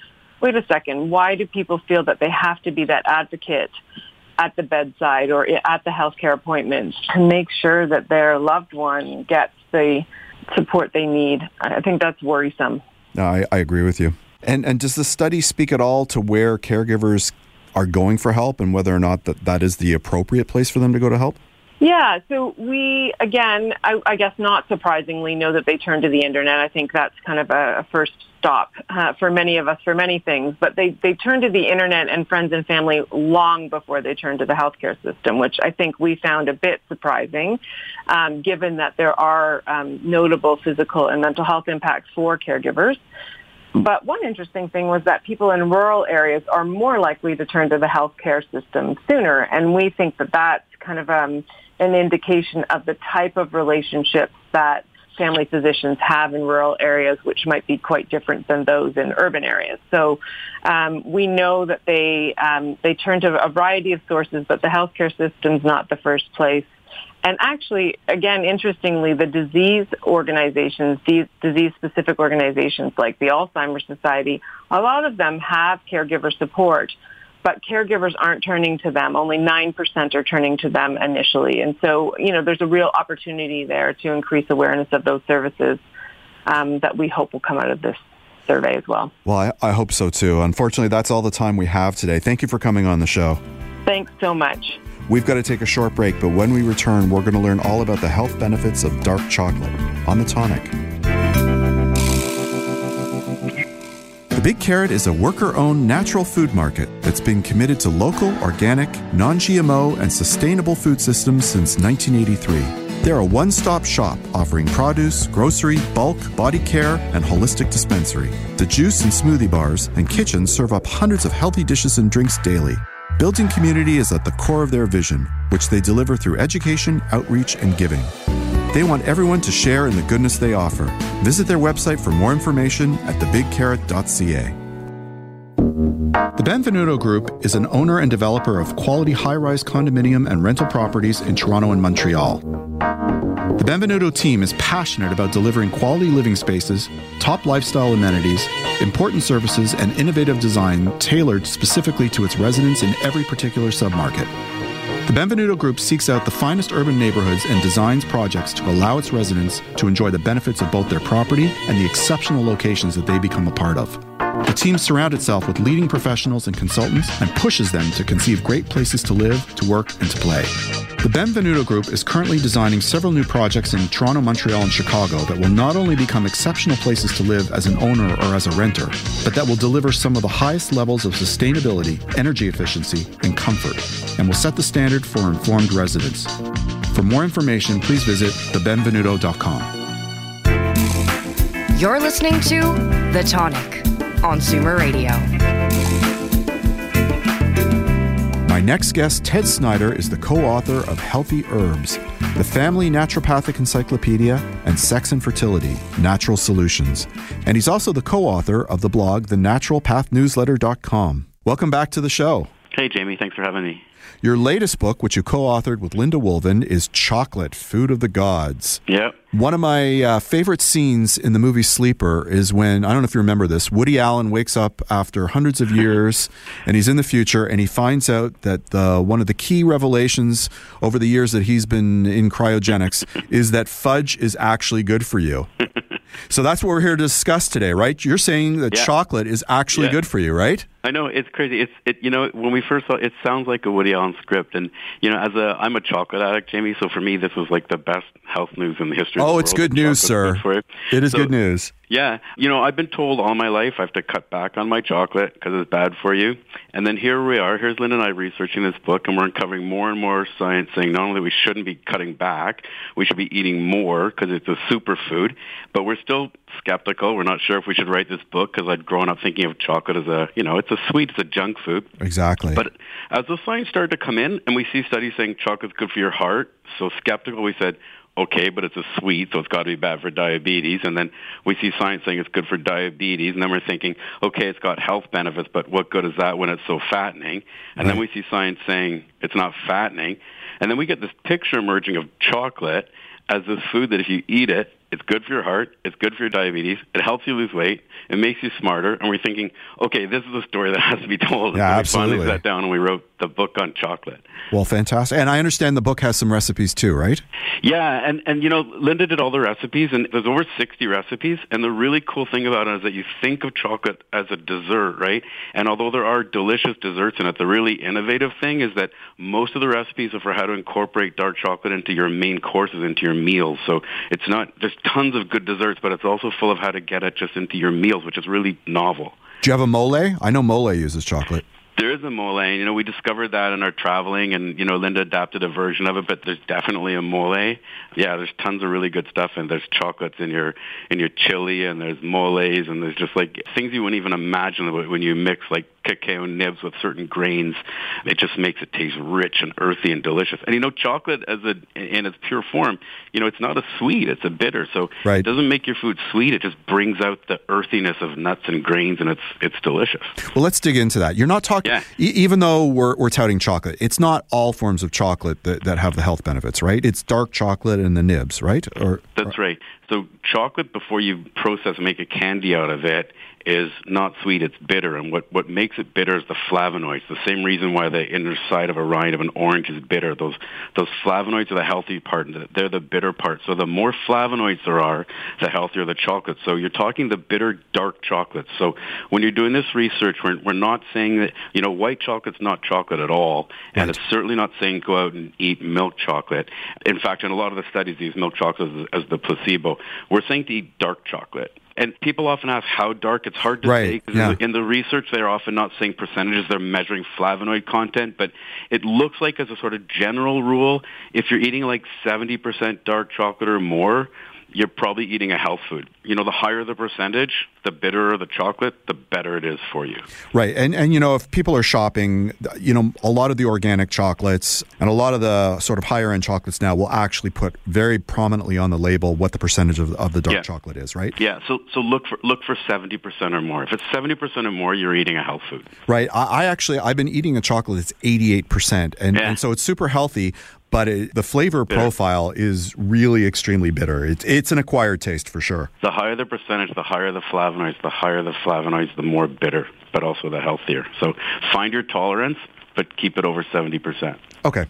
wait a second, why do people feel that they have to be that advocate at the bedside or at the healthcare appointments to make sure that their loved one gets the support they need? I think that's worrisome. No, I, I agree with you. And and does the study speak at all to where caregivers are going for help and whether or not that, that is the appropriate place for them to go to help? Yeah, so we, again, I, I guess not surprisingly, know that they turn to the internet. I think that's kind of a, a first stop uh, for many of us for many things. But they, they turn to the internet and friends and family long before they turn to the healthcare system, which I think we found a bit surprising, um, given that there are um, notable physical and mental health impacts for caregivers. But one interesting thing was that people in rural areas are more likely to turn to the healthcare system sooner. And we think that that's kind of um, an indication of the type of relationships that family physicians have in rural areas, which might be quite different than those in urban areas. So um, we know that they um, they turn to a variety of sources, but the healthcare system's not the first place and actually, again, interestingly, the disease organizations, these disease-specific organizations like the Alzheimer's Society, a lot of them have caregiver support, but caregivers aren't turning to them. Only 9% are turning to them initially. And so, you know, there's a real opportunity there to increase awareness of those services um, that we hope will come out of this survey as well. Well, I, I hope so too. Unfortunately, that's all the time we have today. Thank you for coming on the show. Thanks so much. We've got to take a short break, but when we return, we're going to learn all about the health benefits of dark chocolate on the tonic. The Big Carrot is a worker owned natural food market that's been committed to local, organic, non GMO, and sustainable food systems since 1983. They're a one stop shop offering produce, grocery, bulk, body care, and holistic dispensary. The juice and smoothie bars and kitchen serve up hundreds of healthy dishes and drinks daily. Building community is at the core of their vision, which they deliver through education, outreach, and giving. They want everyone to share in the goodness they offer. Visit their website for more information at thebigcarrot.ca. The Benvenuto Group is an owner and developer of quality high rise condominium and rental properties in Toronto and Montreal. The Benvenuto team is passionate about delivering quality living spaces, top lifestyle amenities, important services, and innovative design tailored specifically to its residents in every particular submarket. The Benvenuto Group seeks out the finest urban neighborhoods and designs projects to allow its residents to enjoy the benefits of both their property and the exceptional locations that they become a part of. The team surrounds itself with leading professionals and consultants and pushes them to conceive great places to live, to work, and to play. The Benvenuto Group is currently designing several new projects in Toronto, Montreal, and Chicago that will not only become exceptional places to live as an owner or as a renter, but that will deliver some of the highest levels of sustainability, energy efficiency, and comfort, and will set the standard for informed residents. For more information, please visit thebenvenuto.com. You're listening to The Tonic on Zoomer Radio. My next guest, Ted Snider, is the co author of Healthy Herbs, the Family Naturopathic Encyclopedia, and Sex and Fertility Natural Solutions. And he's also the co author of the blog, thenaturalpathnewsletter.com. Welcome back to the show. Hey, Jamie. Thanks for having me. Your latest book, which you co authored with Linda Woolven, is Chocolate Food of the Gods. Yep. One of my uh, favorite scenes in the movie Sleeper is when, I don't know if you remember this, Woody Allen wakes up after hundreds of years and he's in the future and he finds out that the, one of the key revelations over the years that he's been in cryogenics is that fudge is actually good for you. So that's what we're here to discuss today, right? You're saying that Yeah. chocolate is actually Yeah. good for you, right? I know it's crazy. It's it. You know, when we first saw it, sounds like a Woody Allen script, and you know, as a I'm a chocolate addict, Jamie. So for me, this was like the best health news in the history. of Oh, the it's good news, sir. good for you. It is So- good news. Yeah, you know, I've been told all my life I have to cut back on my chocolate because it's bad for you. And then here we are. Here's Lynn and I researching this book, and we're uncovering more and more science saying not only we shouldn't be cutting back, we should be eating more because it's a superfood. But we're still skeptical. We're not sure if we should write this book because I'd grown up thinking of chocolate as a, you know, it's a sweet, it's a junk food. Exactly. But as the science started to come in, and we see studies saying chocolate's good for your heart, so skeptical, we said, okay, but it's a sweet, so it's got to be bad for diabetes. And then we see science saying it's good for diabetes, and then we're thinking, okay, it's got health benefits, but what good is that when it's so fattening? And then we see science saying it's not fattening. And then we get this picture emerging of chocolate as this food that if you eat it, it's good for your heart, it's good for your diabetes, it helps you lose weight, it makes you smarter, and we're thinking, okay, this is a story that has to be told. Yeah, so we finally sat down and we wrote the book on chocolate. Well, fantastic. And I understand the book has some recipes too, right? Yeah, and and you know, Linda did all the recipes, and there's over 60 recipes. And the really cool thing about it is that you think of chocolate as a dessert, right? And although there are delicious desserts in it, the really innovative thing is that most of the recipes are for how to incorporate dark chocolate into your main courses, into your meals. So it's not there's tons of good desserts, but it's also full of how to get it just into your meals, which is really novel. Do you have a mole? I know mole uses chocolate. There is a mole, and you know we discovered that in our traveling, and you know Linda adapted a version of it, but there's definitely a mole. Yeah, there's tons of really good stuff, and there's chocolates in your in your chili, and there's moles, and there's just like things you wouldn't even imagine when you mix like cacao nibs with certain grains. It just makes it taste rich and earthy and delicious. And you know, chocolate as a in its pure form, you know, it's not a sweet; it's a bitter. So Right. it doesn't make your food sweet; it just brings out the earthiness of nuts and grains, and it's it's delicious. Well, let's dig into that. You're not talking, Yeah. e- even though we're, we're touting chocolate, it's not all forms of chocolate that, that have the health benefits, right? It's dark chocolate and the nibs, right? Or That's right. So chocolate, before you process and make a candy out of it, is not sweet. It's bitter, and what what makes it bitter is the flavonoids. The same reason why the inner side of a rind of an orange is bitter. Those those flavonoids are the healthy part. and They're the bitter part. So the more flavonoids there are, the healthier the chocolate. So you're talking the bitter dark chocolate. So when you're doing this research, we're we're not saying that you know white chocolate's not chocolate at all, and it's certainly not saying go out and eat milk chocolate. In fact, in a lot of the studies, these milk chocolates as, as the placebo. We're saying to eat dark chocolate. And people often ask how dark. It's hard to Right, say 'cause yeah. in, the, in the research they're often not saying percentages. They're measuring flavonoid content, but it looks like as a sort of general rule, if you're eating like 70% dark chocolate or more, you're probably eating a health food. You know, the higher the percentage, the bitterer the chocolate, the better it is for you. Right. And and you know, if people are shopping, you know, a lot of the organic chocolates and a lot of the sort of higher end chocolates now will actually put very prominently on the label what the percentage of, of the dark Yeah. chocolate is, right? Yeah, so so look for look for 70% or more. If it's 70% or more, you're eating a health food. Right. I, I actually I've been eating a chocolate that's 88% and Yeah. and so it's super healthy, but it, the flavor profile is really extremely bitter. It's it's an acquired taste for sure. The higher the percentage, the higher the flavonoids. The higher the flavonoids, the more bitter, but also the healthier. So find your tolerance, but keep it over 70%. Okay.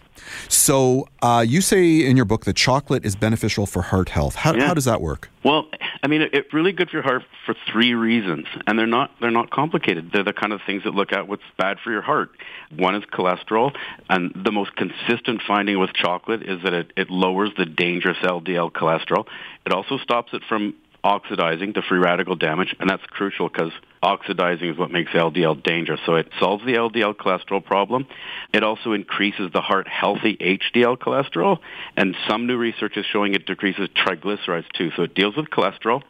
So uh, you say in your book that chocolate is beneficial for heart health. How, Yeah. how does that work? Well, I mean, it- it's really good for your heart for three reasons, and they're not they're not complicated. They're the kind of things that look at what's bad for your heart. One is cholesterol, and the most consistent finding with chocolate is that it, it lowers the dangerous LDL cholesterol. It also stops it from oxidizing to free radical damage, and that's crucial because oxidizing is what makes LDL dangerous. So it solves the LDL cholesterol problem. It also increases the heart healthy HDL cholesterol, and some new research is showing it decreases triglycerides too. So it deals with cholesterol.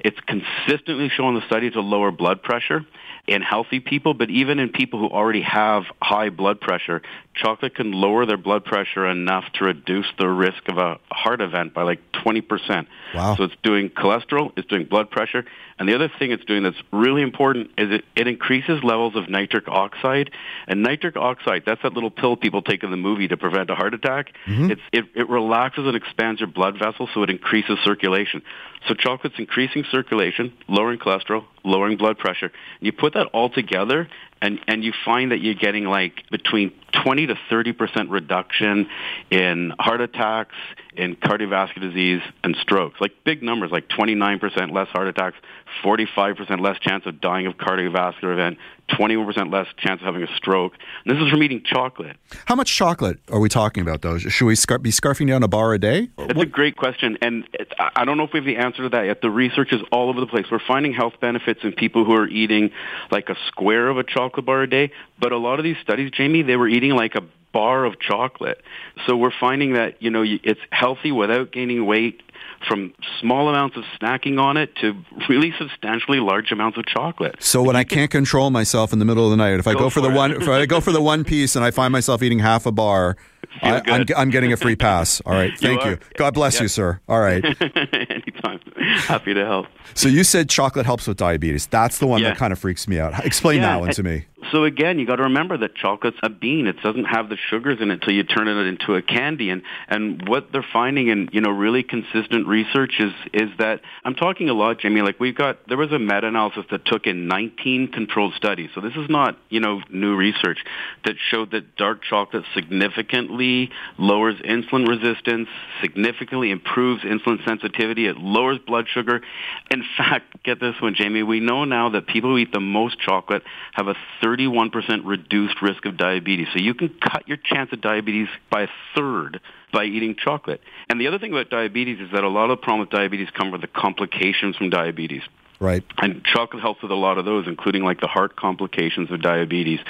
It's consistently shown in the study to lower blood pressure in healthy people, but even in people who already have high blood pressure, chocolate can lower their blood pressure enough to reduce the risk of a heart event by like 20%. Wow. So it's doing cholesterol, it's doing blood pressure, and the other thing it's doing that's really important important is it, it increases levels of nitric oxide. And nitric oxide, that's that little pill people take in the movie to prevent a heart attack. Mm-hmm. It's, it, it relaxes and expands your blood vessels so it increases circulation. So chocolate's increasing circulation, lowering cholesterol, lowering blood pressure. You put that all together and, and you find that you're getting like between 20 to 30 percent reduction in heart attacks, in cardiovascular disease, and strokes. Like big numbers, like 29 percent less heart attacks, 45 percent less chance of dying of cardiovascular event, 21 percent less chance of having a stroke. And this is from eating chocolate. How much chocolate are we talking about, though? Should we scar- be scarfing down a bar a day? That's what? a great question, and it, I don't know if we have the answer to that yet. The research is all over the place. We're finding health benefits in people who are eating like a square of a chocolate bar a day, but a lot of these studies, Jamie, they were eating like a bar of chocolate. So we're finding that, you know, it's healthy without gaining weight from small amounts of snacking on it to really substantially large amounts of chocolate. So when I can't control myself in the middle of the night, if I go, for, for the one, if I go for the one piece and I find myself eating half a bar, I, am I'm, I'm getting a free pass. All right, thank you. you. God bless you, sir. All right. Anytime. Happy to help. So you said chocolate helps with diabetes. That's the one yeah. that kind of freaks me out. Explain yeah, that one to me. So again, you got to remember that chocolate's a bean. It doesn't have the sugars in it until you turn it into a candy. And and what they're finding in you know really consistent research is is that I'm talking a lot, Jamie. Like we've got there was a meta-analysis that took in 19 controlled studies. So this is not you know new research that showed that dark chocolate significantly lowers insulin resistance, significantly improves insulin sensitivity. It lowers blood sugar. In fact, get this one, Jamie. We know now that people who eat the most chocolate have a 30 31% reduced risk of diabetes. So you can cut your chance of diabetes by a third by eating chocolate. And the other thing about diabetes is that a lot of the problems with diabetes come from the complications from diabetes. Right. And chocolate helps with a lot of those, including like the heart complications of diabetes.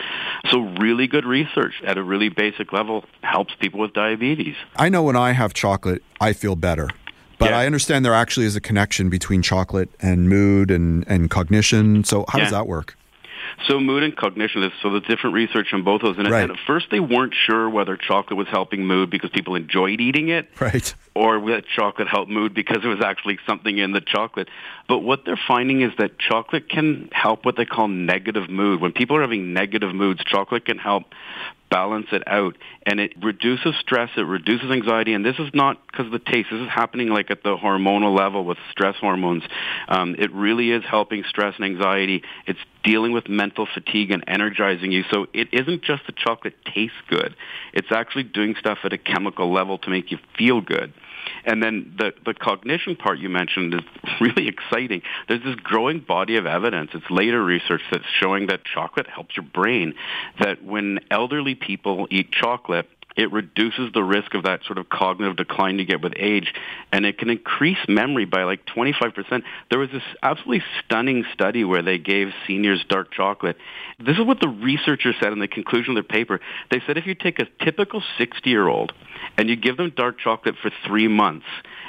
So really good research at a really basic level helps people with diabetes. I know when I have chocolate, I feel better. But yeah. I understand there actually is a connection between chocolate and mood and, and cognition. So how yeah. does that work? So mood and cognition is so there's different research on both of those. And, right. and at first they weren't sure whether chocolate was helping mood because people enjoyed eating it. Right. Or that chocolate helped mood because it was actually something in the chocolate. But what they're finding is that chocolate can help what they call negative mood. When people are having negative moods, chocolate can help balance it out. And it reduces stress it reduces anxiety and this is not because of the taste. This is happening like at the hormonal level with stress hormones. Um, it really is helping stress and anxiety. It's dealing with mental fatigue and energizing you. So it isn't just the chocolate tastes good. It's actually doing stuff at a chemical level to make you feel good and then the, the cognition part you mentioned is really exciting. There's this growing body of evidence. It's later research that's showing that chocolate helps your brain, that when elderly people eat chocolate, it reduces the risk of that sort of cognitive decline you get with age, and it can increase memory by like 25%. There was this absolutely stunning study where they gave seniors dark chocolate. This is what the researchers said in the conclusion of their paper. They said if you take a typical 60-year-old and you give them dark chocolate for three months,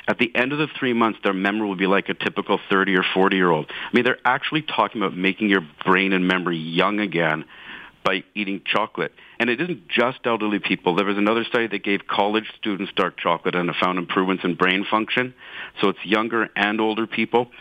at the end of the three months, their memory will be like a typical 30 or 40 year old. I mean, they're actually talking about making your brain and memory young again by eating chocolate. And it isn't just elderly people. There was another study that gave college students dark chocolate and it found improvements in brain function. So it's younger and older people.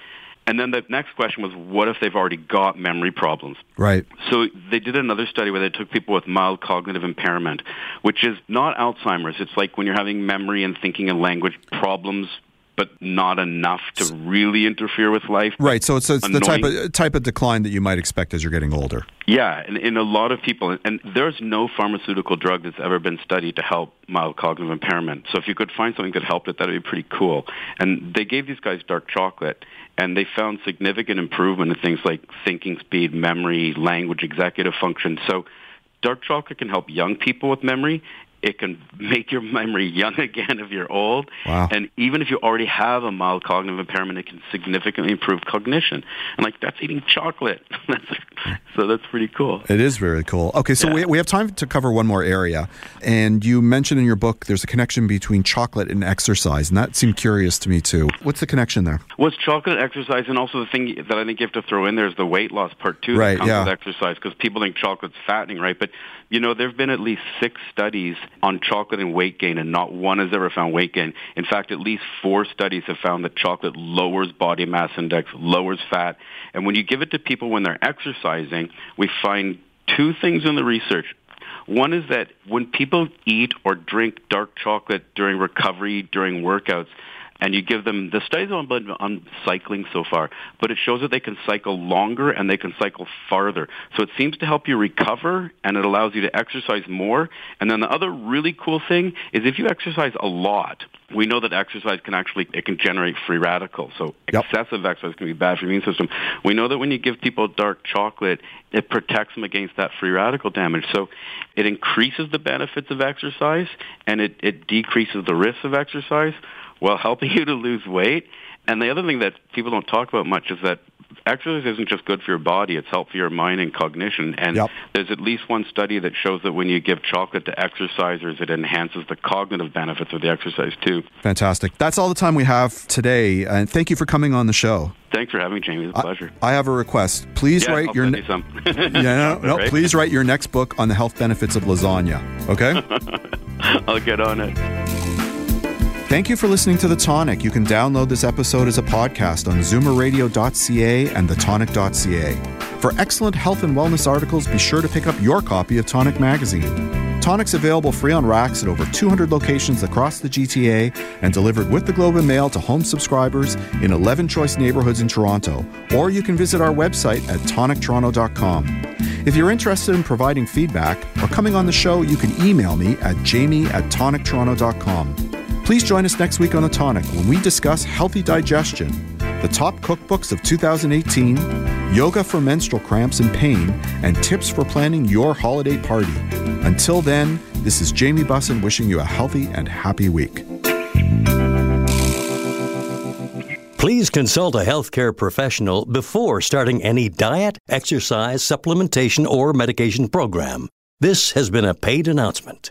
And then the next question was, what if they've already got memory problems? Right. So they did another study where they took people with mild cognitive impairment, which is not Alzheimer's. It's like when you're having memory and thinking and language problems but not enough to really interfere with life. Right. So it's, it's the type of type of decline that you might expect as you're getting older. Yeah, and in a lot of people, and there's no pharmaceutical drug that's ever been studied to help mild cognitive impairment. So if you could find something that helped it, that would be pretty cool. And they gave these guys dark chocolate, and they found significant improvement in things like thinking speed, memory, language, executive function. So dark chocolate can help young people with memory it can make your memory young again if you're old. Wow. And even if you already have a mild cognitive impairment, it can significantly improve cognition. And like that's eating chocolate. so that's pretty cool. It is very cool. Okay, so yeah. we, we have time to cover one more area. And you mentioned in your book there's a connection between chocolate and exercise. And that seemed curious to me too. What's the connection there? Well, it's chocolate, exercise, and also the thing that I think you have to throw in there is the weight loss part too. Right, that comes yeah. with exercise because people think chocolate's fattening, right? But you know, there have been at least six studies on chocolate and weight gain, and not one has ever found weight gain. In fact, at least four studies have found that chocolate lowers body mass index, lowers fat. And when you give it to people when they're exercising, we find two things in the research. One is that when people eat or drink dark chocolate during recovery, during workouts, and you give them the studies on, on cycling so far, but it shows that they can cycle longer and they can cycle farther. So it seems to help you recover and it allows you to exercise more. And then the other really cool thing is if you exercise a lot, we know that exercise can actually it can generate free radicals. So yep. excessive exercise can be bad for the immune system. We know that when you give people dark chocolate, it protects them against that free radical damage. So it increases the benefits of exercise and it, it decreases the risks of exercise while helping you to lose weight. And the other thing that people don't talk about much is that exercise isn't just good for your body, it's helpful for your mind and cognition. And yep. there's at least one study that shows that when you give chocolate to exercisers, it enhances the cognitive benefits of the exercise too. Fantastic. That's all the time we have today. And thank you for coming on the show. Thanks for having me, Jamie. It's a pleasure. I, I have a request. Please yeah, write I'll your ne- you yeah, no, no, right? please write your next book on the health benefits of lasagna. Okay? I'll get on it. Thank you for listening to The Tonic. You can download this episode as a podcast on zoomerradio.ca and thetonic.ca. For excellent health and wellness articles, be sure to pick up your copy of Tonic Magazine. Tonic's available free on racks at over 200 locations across the GTA and delivered with the Globe and Mail to home subscribers in 11 choice neighborhoods in Toronto. Or you can visit our website at tonictoronto.com. If you're interested in providing feedback or coming on the show, you can email me at jamie at tonictoronto.com. Please join us next week on The Tonic when we discuss healthy digestion, the top cookbooks of 2018, yoga for menstrual cramps and pain, and tips for planning your holiday party. Until then, this is Jamie Bussin wishing you a healthy and happy week. Please consult a healthcare professional before starting any diet, exercise, supplementation, or medication program. This has been a paid announcement.